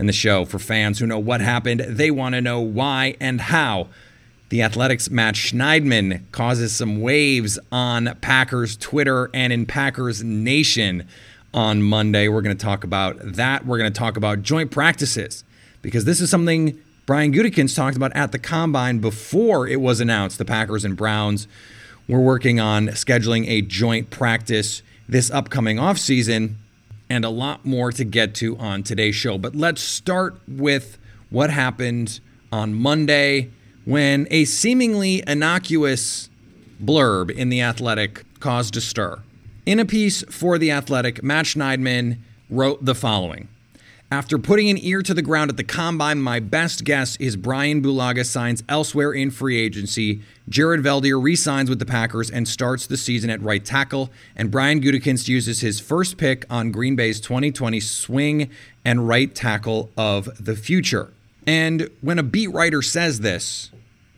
and the show for fans who know what happened. They want to know why and how. The Athletics Matt Schneidman causes some waves on Packers Twitter and in Packers Nation on Monday. We're going to talk about that. We're going to talk about joint practices because this is something Brian Gutekunst talked about at the combine before it was announced. The Packers and Browns were working on scheduling a joint practice this upcoming offseason and a lot more to get to on today's show. But let's start with what happened on Monday when a seemingly innocuous blurb in The Athletic caused a stir. In a piece for The Athletic, Matt Schneidman wrote the following. After putting an ear to the ground at the combine, my best guess is Brian Bulaga signs elsewhere in free agency. Jared Veldheer re-signs with the Packers and starts the season at right tackle. And Brian Gutekunst uses his first pick on Green Bay's 2020 swing and right tackle of the future. And when a beat writer says this,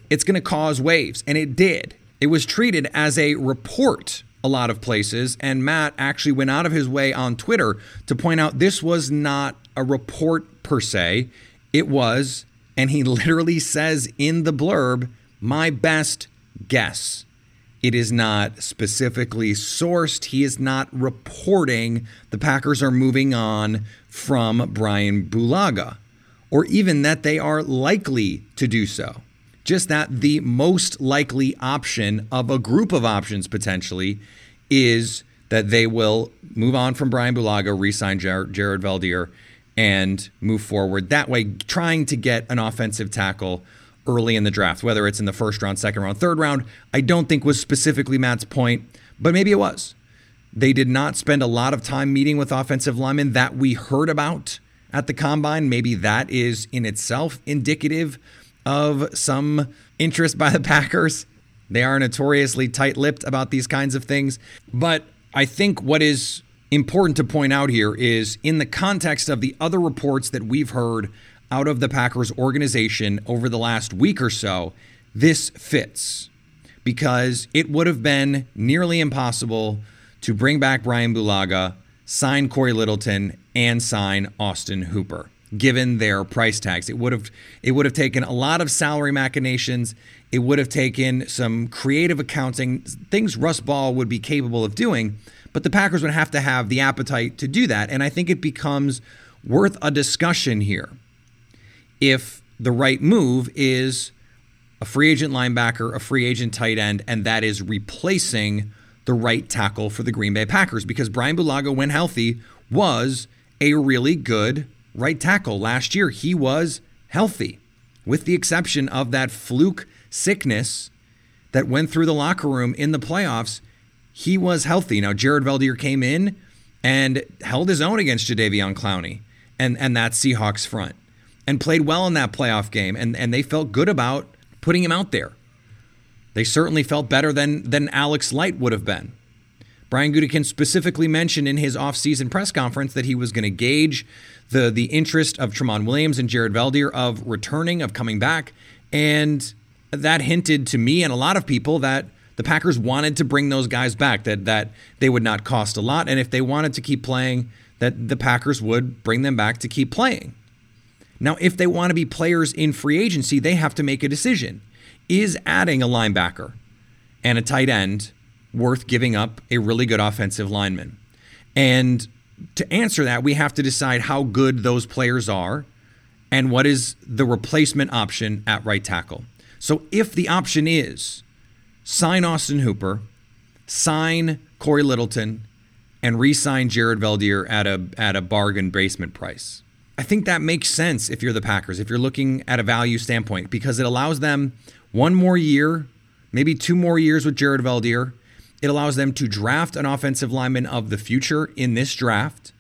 it's going to cause waves, and it did. It was treated as a report a lot of places, and Matt actually went out of his way on Twitter to point out this was not a report per se. It was, and he literally says in the blurb, my best guess. It is not specifically sourced. He is not reporting the Packers are moving on from Brian Bulaga, or even that they are likely to do so. Just that the most likely option of a group of options potentially is that they will move on from Brian Bulaga, re sign Jared, Jared Veldheer, and move forward. That way, trying to get an offensive tackle early in the draft, whether it's in the first round, second round, third round, I don't think was specifically Matt's point, but maybe it was. They did not spend a lot of time meeting with offensive linemen that we heard about at the combine. Maybe that is in itself indicative of some interest by the Packers. They are notoriously tight lipped about these kinds of things. But I think what is important to point out here is in the context of the other reports that we've heard out of the Packers organization over the last week or so, this fits because it would have been nearly impossible to bring back Brian Bulaga, sign Cory Littleton, and sign Austin Hooper. Given their price tags, it would have it would have taken a lot of salary machinations. It would have taken some creative accounting, things Russ Ball would be capable of doing, but the Packers would have to have the appetite to do that. And I think it becomes worth a discussion here if the right move is a free agent linebacker, a free agent tight end, and that is replacing the right tackle for the Green Bay Packers because Brian Bulaga, when healthy, was a really good right tackle. Last year, he was healthy, with the exception of that fluke sickness that went through the locker room in the playoffs. He was healthy. Now, Jared Veldheer came in and held his own against Jadeveon Clowney and, and that Seahawks front and played well in that playoff game. And, and they felt good about putting him out there. They certainly felt better than than Alex Light would have been. Brian Gutekunst specifically mentioned in his offseason press conference that he was going to gauge the the interest of Tramon Williams and Jared Veldheer of returning, of coming back, and that hinted to me and a lot of people that the Packers wanted to bring those guys back, that that they would not cost a lot, and if they wanted to keep playing, that the Packers would bring them back to keep playing. Now, if they want to be players in free agency, they have to make a decision. Is adding a linebacker and a tight end worth giving up a really good offensive lineman? And to answer that, we have to decide how good those players are and what is the replacement option at right tackle. So if the option is sign Austin Hooper, sign Cory Littleton, and re-sign Jared Veldheer at a at a bargain basement price. I think that makes sense if you're the Packers, if you're looking at a value standpoint, because it allows them one more year, maybe two more years with Jared Veldheer. It allows them to draft an offensive lineman of the future in this draft.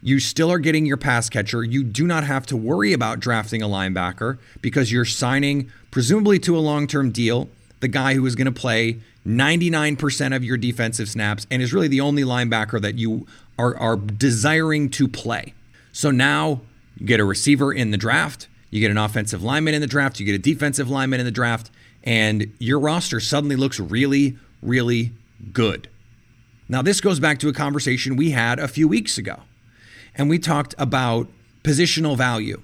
You still are getting your pass catcher. You do not have to worry about drafting a linebacker because you're signing, presumably to a long term deal, the guy who is going to play 99% of your defensive snaps and is really the only linebacker that you are, are desiring to play. So now you get a receiver in the draft, you get an offensive lineman in the draft, you get a defensive lineman in the draft, and your roster suddenly looks really, really good. Now, this goes back to a conversation we had a few weeks ago, and we talked about positional value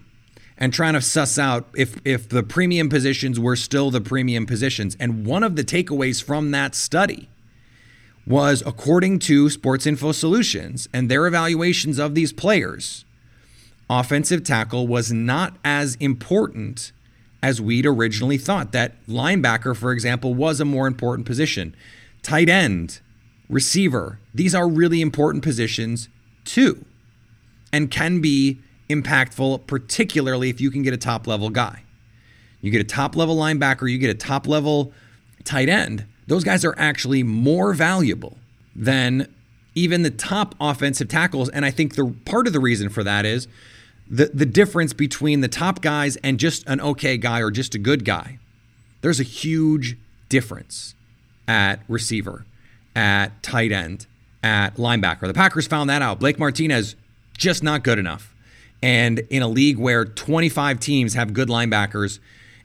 and trying to suss out if if the premium positions were still the premium positions. And one of the takeaways from that study was according to Sports Info Solutions and their evaluations of these players, offensive tackle was not as important as we'd originally thought. That linebacker, for example, was a more important position. Tight end, receiver, these are really important positions too, and can be impactful, particularly if you can get a top level guy. You get a top level linebacker, you get a top level tight end. Those guys are actually more valuable than even the top offensive tackles. And I think the part of the reason for that is the, the difference between the top guys and just an okay guy or just a good guy. There's a huge difference at receiver, at tight end, at linebacker. The Packers found that out. Blake Martinez, just not good enough. And in a league where 25 teams have good linebackers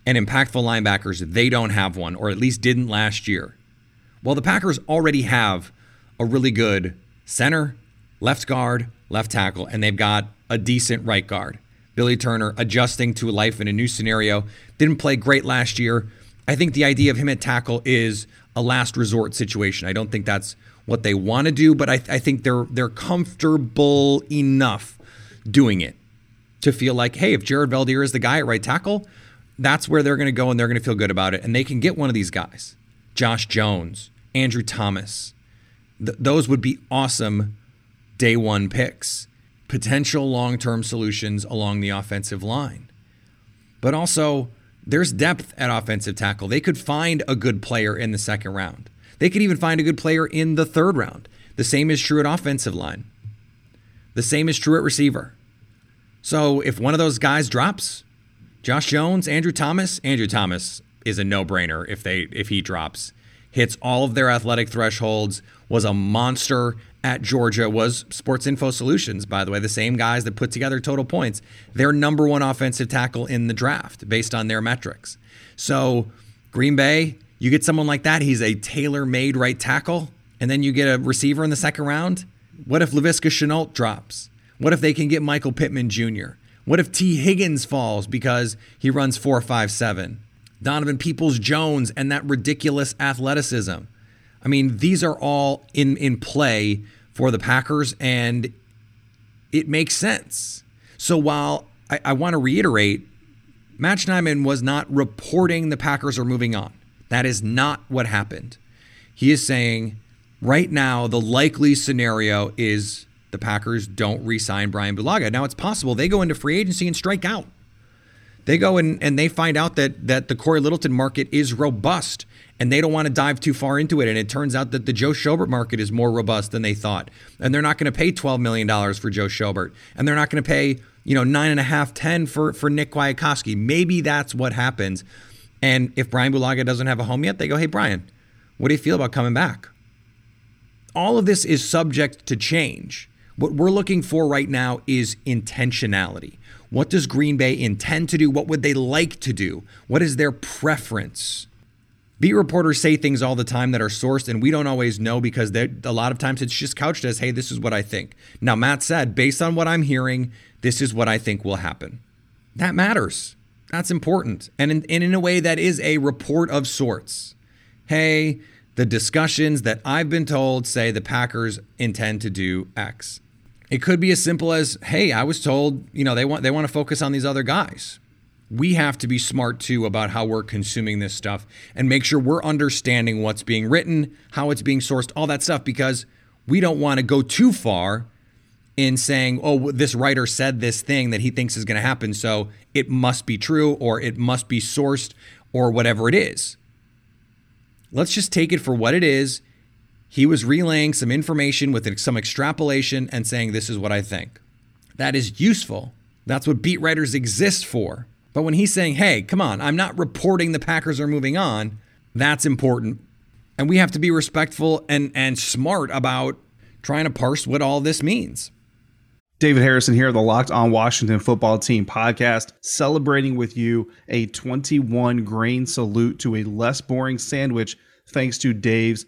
and impactful linebackers, they don't have one, or at least didn't last year. Well, the Packers already have a really good center, left guard, left tackle, and they've got a decent right guard. Billy Turner adjusting to life in a new scenario. Didn't play great last year. I think the idea of him at tackle is a last resort situation. I don't think that's what they want to do, but I, I think they're they're comfortable enough doing it to feel like, hey, if Jared Veldheer is the guy at right tackle, that's where they're going to go and they're going to feel good about it. And they can get one of these guys Josh Jones, Andrew Thomas. Th- those would be awesome day one picks, potential long term solutions along the offensive line. But also, there's depth at offensive tackle. They could find a good player in the second round. They could even find a good player in the third round. The same is true at offensive line. The same is true at receiver. So if one of those guys drops, Josh Jones, Andrew Thomas, Andrew Thomas is a no-brainer if they if he drops. Hits all of their athletic thresholds, was a monster at Georgia, was Sports Info Solutions, by the way, the same guys that put together total points. Their number one offensive tackle in the draft based on their metrics. So Green Bay, you get someone like that, he's a tailor-made right tackle, and then you get a receiver in the second round. What if Laviska Shenault drops? What if they can get Michael Pittman Jr.? What if Tee Higgins falls because he runs 4.57? Donovan Peoples Jones and that ridiculous athleticism. I mean, these are all in, in play for the Packers, and it makes sense. So while I, I want to reiterate, Matt Schneidman was not reporting the Packers are moving on. That is not what happened. He is saying right now the likely scenario is the Packers don't re sign Brian Bulaga. Now, it's possible they go into free agency and strike out. They go and, and they find out that, that the Cory Littleton market is robust and they don't want to dive too far into it. And it turns out that the Joe Schobert market is more robust than they thought. And they're not going to pay $12 million for Joe Schobert. And they're not going to pay, you know, nine and a half, 10 for, for Nick Kwiatkowski. Maybe that's what happens. And if Brian Bulaga doesn't have a home yet, they go, hey, Brian, what do you feel about coming back? All of this is subject to change. What we're looking for right now is intentionality. What does Green Bay intend to do? What would they like to do? What is their preference? Beat reporters say things all the time that are sourced, and we don't always know because a lot of times it's just couched as, hey, this is what I think. Now, Matt said, based on what I'm hearing, this is what I think will happen. That matters. That's important. And in, and in a way, that is a report of sorts. Hey, the discussions that I've been told say the Packers intend to do X. It could be as simple as, hey, I was told, you know, they want they want to focus on these other guys we have to be smart too about how we're consuming this stuff and make sure we're understanding what's being written, how it's being sourced, all that stuff, because we don't want to go too far in saying, oh, this writer said this thing that he thinks is going to happen, so it must be true or it must be sourced or whatever it is. Let's just take it for what it is. He was relaying some information with some extrapolation and saying, this is what I think. That is useful. That's what beat writers exist for. But when he's saying, hey, come on, I'm not reporting the Packers are moving on, that's important. And we have to be respectful and, and smart about trying to parse what all this means. David Harrison here, the Locked On Washington Football Team podcast, celebrating with you a 21 grain salute to a less boring sandwich thanks to Dave's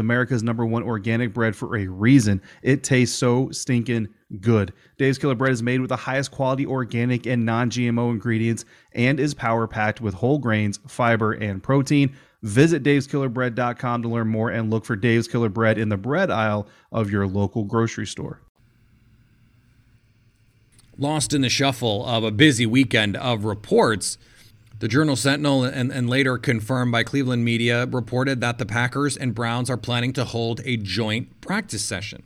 America's number one organic bread for a reason. It tastes so stinking good. Dave's Killer Bread is made with the highest quality organic and non GMO ingredients and is power packed with whole grains, fiber, and protein. Visit daveskillerbread.com to learn more and look for Dave's Killer Bread in the bread aisle of your local grocery store. Lost in the shuffle of a busy weekend of reports, the Journal Sentinel and, and later confirmed by Cleveland media reported that the Packers and Browns are planning to hold a joint practice session.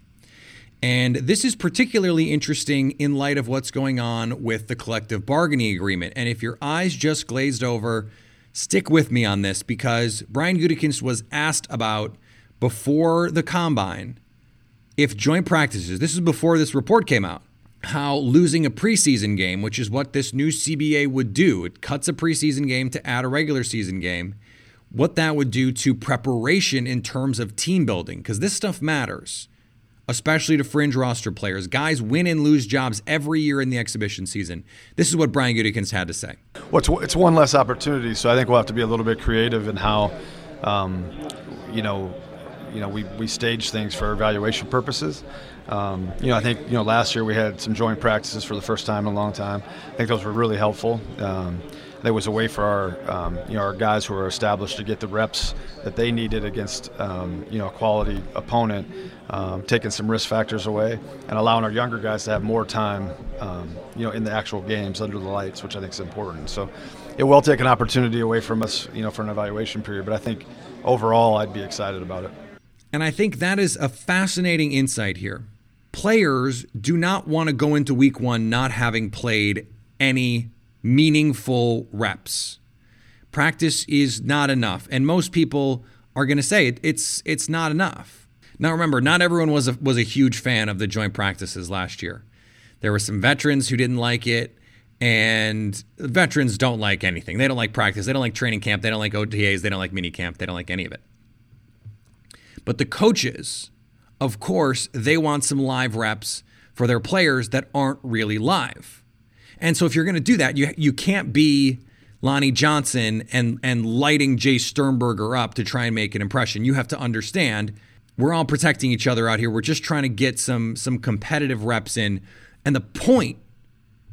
And this is particularly interesting in light of what's going on with the collective bargaining agreement. And if your eyes just glazed over, stick with me on this because Brian Gutekunst was asked about before the combine if joint practices, this is before this report came out, how losing a preseason game, which is what this new CBA would do, it cuts a preseason game to add a regular season game, what that would do to preparation in terms of team building, because this stuff matters especially to fringe roster players. Guys win and lose jobs every year in the exhibition season. This is what Brian Gutekunst had to say. Well, it's, it's one less opportunity, so I think we'll have to be a little bit creative in how, um, you know, you know, we, we stage things for evaluation purposes. Um, you know, I think you know last year we had some joint practices for the first time in a long time. I think those were really helpful. Um, there was a way for our um, you know our guys who are established to get the reps that they needed against um, you know a quality opponent, um, taking some risk factors away and allowing our younger guys to have more time um, you know in the actual games under the lights, which I think is important. So it will take an opportunity away from us you know for an evaluation period, but I think overall I'd be excited about it. And I think that is a fascinating insight here. Players do not want to go into week one not having played any meaningful reps. Practice is not enough, and most people are going to say it, it's it's not enough. Now remember, not everyone was a, was a huge fan of the joint practices last year. There were some veterans who didn't like it, and veterans don't like anything. They don't like practice. They don't like training camp. They don't like OTAs. They don't like mini camp. They don't like any of it. But the coaches, of course, they want some live reps for their players that aren't really live. And so if you're going to do that, you you can't be Lonnie Johnson and and lighting Jace Sternberger up to try and make an impression. You have to understand we're all protecting each other out here. We're just trying to get some some competitive reps in. And the point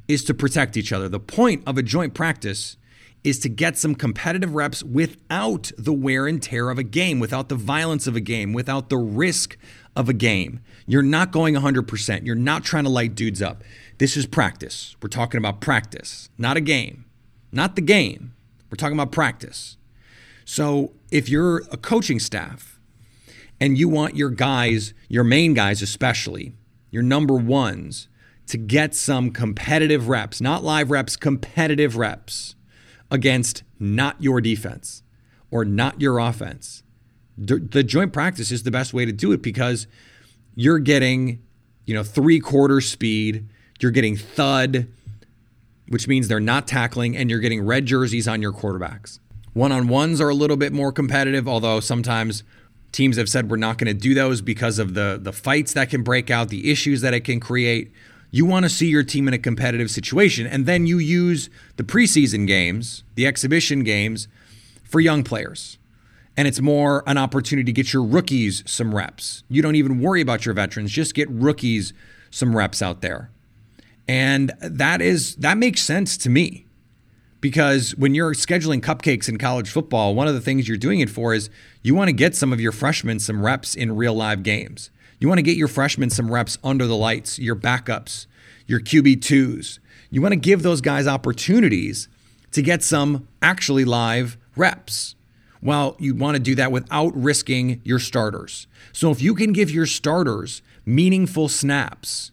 is to protect each other. The point of a joint practice is to get some competitive reps without the wear and tear of a game, without the violence of a game, without the risk of a game. You're not going 100%. You're not trying to light dudes up. This is practice. We're talking about practice, not a game, not the game. We're talking about practice. So if you're a coaching staff and you want your guys, your main guys especially, your number ones, to get some competitive reps, not live reps, competitive reps against not your defense or not your offense. The joint practice is the best way to do it because you're getting, you know, three quarter speed, you're getting thud, which means they're not tackling, and you're getting red jerseys on your quarterbacks. One on ones are a little bit more competitive, although sometimes teams have said we're not going to do those because of the the fights that can break out, the issues that it can create. You want to see your team in a competitive situation, and then you use the preseason games, the exhibition games, for young players. And it's more an opportunity to get your rookies some reps. You don't even worry about your veterans, just get rookies some reps out there. And that is that makes sense to me. Because when you're scheduling cupcakes in college football, one of the things you're doing it for is you want to get some of your freshmen some reps in real live games. You want to get your freshmen some reps under the lights, your backups, your QB2s. You want to give those guys opportunities to get some actually live reps. Well, you want to do that without risking your starters. So if you can give your starters meaningful snaps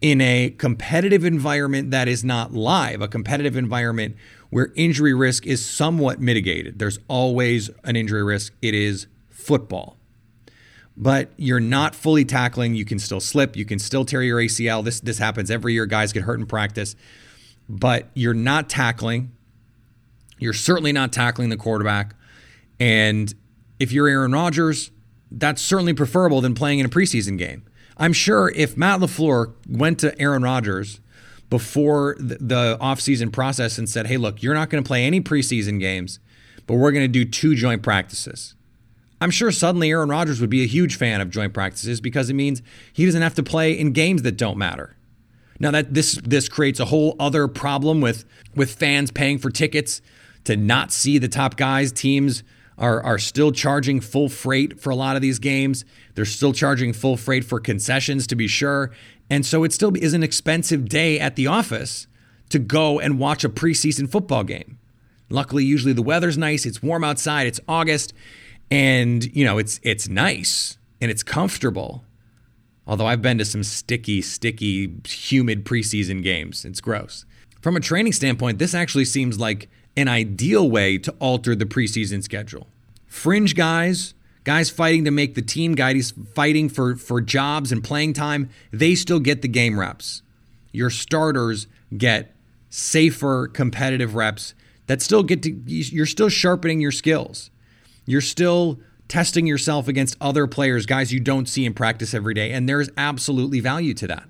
in a competitive environment that is not live, a competitive environment where injury risk is somewhat mitigated, there's always an injury risk. It is football but you're not fully tackling. You can still slip. You can still tear your ACL. This this happens every year. Guys get hurt in practice, but you're not tackling. You're certainly not tackling the quarterback. And if you're Aaron Rodgers, that's certainly preferable than playing in a preseason game. I'm sure if Matt LaFleur went to Aaron Rodgers before the, offseason process and said, hey, look, you're not going to play any preseason games, but we're going to do two joint practices. I'm sure suddenly Aaron Rodgers would be a huge fan of joint practices because it means he doesn't have to play in games that don't matter. Now that this this creates a whole other problem with with fans paying for tickets to not see the top guys. Teams are are still charging full freight for a lot of these games. They're still charging full freight for concessions to be sure. And so it still is an expensive day at the office to go and watch a preseason football game. Luckily, usually the weather's nice, it's warm outside, it's August, and you know it's it's nice and it's comfortable. Although I've been to some sticky, sticky, humid preseason games, it's gross. From a training standpoint, this actually seems like an ideal way to alter the preseason schedule. Fringe guys, guys fighting to make the team, guys fighting for, for jobs and playing time, they still get the game reps. Your starters get safer, competitive reps that still get to, you're still sharpening your skills. You're still testing yourself against other players, guys you don't see in practice every day, and there's absolutely value to that.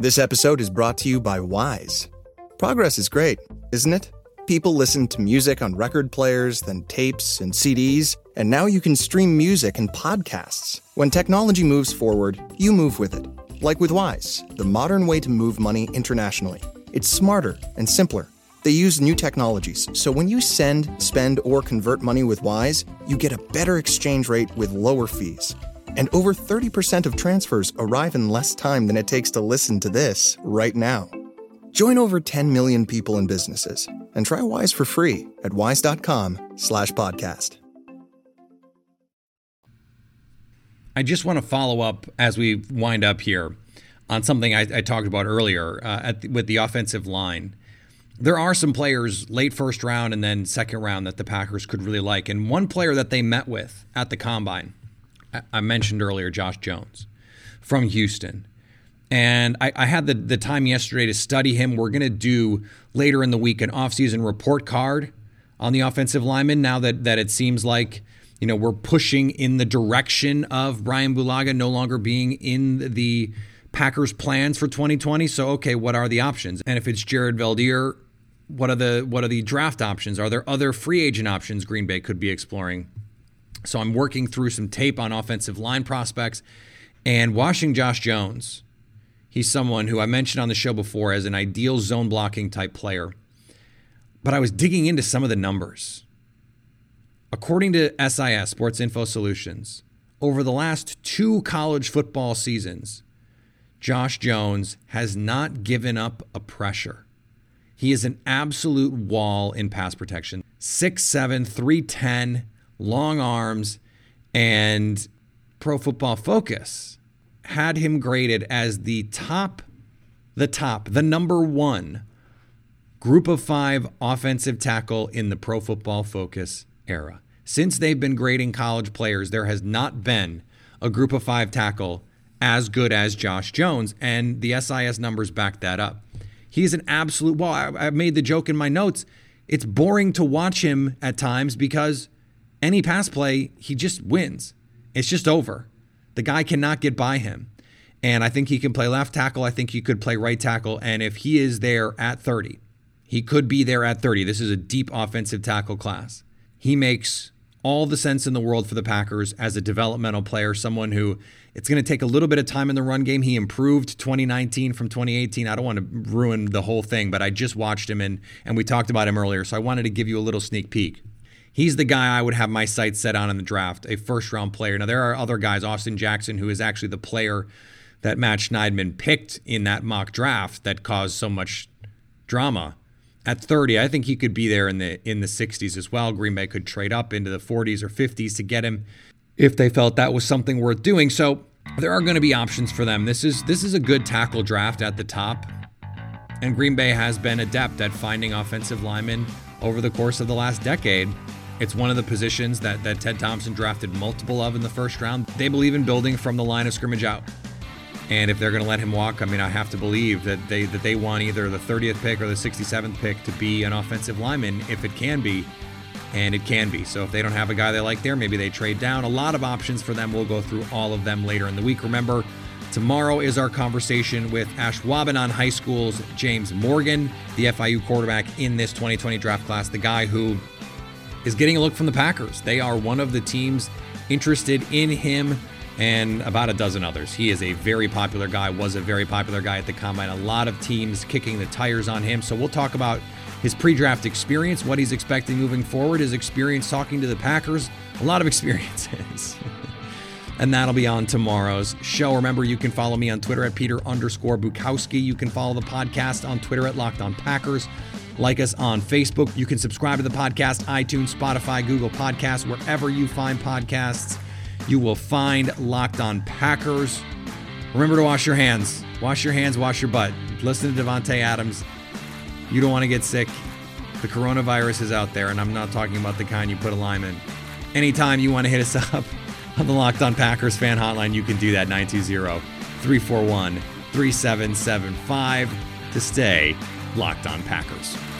This episode is brought to you by Wise. Progress is great, isn't it? People listen to music on record players, then tapes and CDs, and now you can stream music and podcasts. When technology moves forward, you move with it. Like with Wise, the modern way to move money internationally. It's smarter and simpler. They use new technologies, so when you send, spend, or convert money with Wise, you get a better exchange rate with lower fees. And over 30% of transfers arrive in less time than it takes to listen to this right now. Join over 10 million people and businesses and try Wise for free at wise.com slash podcast. I just want to follow up as we wind up here on something I, I talked about earlier uh, the, with the offensive line. There are some players late first round and then second round that the Packers could really like. And one player that they met with at the combine, I, mentioned earlier, Josh Jones from Houston. And I, I, had the, the time yesterday to study him. We're going to do later in the week an offseason report card on the offensive lineman now that, that it seems like you know we're pushing in the direction of Brian Bulaga no longer being in the Packers plans for 2020. So okay, what are the options? And if it's Jared Veldheer, what are the what are the draft options? Are there other free agent options Green Bay could be exploring? So I'm working through some tape on offensive line prospects and watching Josh Jones He's someone who I mentioned on the show before as an ideal zone blocking type player. But I was digging into some of the numbers. According to SIS, Sports Info Solutions, over the last two college football seasons, Josh Jones has not given up a pressure. He is an absolute wall in pass protection. 6'7, 310, long arms, and pro football focus had him graded as the top, the top, the number one group of five offensive tackle in the pro football focus era. Since they've been grading college players, there has not been a group of five tackle as good as Josh Jones, and the SIS numbers back that up. He's an absolute well. I, I made the joke in my notes. It's boring to watch him at times because any pass play, he just wins. It's just over. The guy cannot get by him. And I think he can play left tackle. I think he could play right tackle. And if he is there at 30, he could be there at 30. This is a deep offensive tackle class. He makes all the sense in the world for the Packers as a developmental player, someone who it's going to take a little bit of time in the run game. He improved 2019 from 2018. I don't want to ruin the whole thing, but I just watched him and and we talked about him earlier, so I wanted to give you a little sneak peek he's the guy I would have my sights set on in the draft, a first round player. Now, there are other guys, Austin Jackson, who is actually the player that Matt Schneidman picked in that mock draft that caused so much drama. At 30, I think he could be there in the in the 60s as well. Green Bay could trade up into the 40s or 50s to get him if they felt that was something worth doing. So there are going to be options for them. This is this is a good tackle draft at the top. And Green Bay has been adept at finding offensive linemen over the course of the last decade. It's one of the positions that, that Ted Thompson drafted multiple of in the first round. They believe in building from the line of scrimmage out. And if they're going to let him walk, I mean, I have to believe that they that they want either the 30th pick or the 67th pick to be an offensive lineman if it can be, and it can be. So if they don't have a guy they like there, maybe they trade down. A lot of options for them. We'll go through all of them later in the week. Remember, tomorrow is our conversation with Ashwaubenon High School's James Morgan, the FIU quarterback in this 2020 draft class, the guy who is getting a look from the Packers. They are one of the teams interested in him and about a dozen others. He is a very popular guy, was a very popular guy at the combine. A lot of teams kicking the tires on him. So we'll talk about his pre draft experience, what he's expecting moving forward, his experience talking to the Packers, a lot of experiences. and that'll be on tomorrow's show. Remember, you can follow me on Twitter at Peter underscore Bukowski. You can follow the podcast on Twitter at Locked On Packers. Like us on Facebook. You can subscribe to the podcast, iTunes, Spotify, Google Podcasts, wherever you find podcasts. You will find Locked On Packers. Remember to wash your hands. Wash your hands, wash your butt. Listen to Davante Adams. You don't want to get sick. The coronavirus is out there, and I'm not talking about the kind you put a lime in. Anytime you want to hit us up on the Locked On Packers fan hotline, you can do that 920 341 3775 to stay Locked On Packers.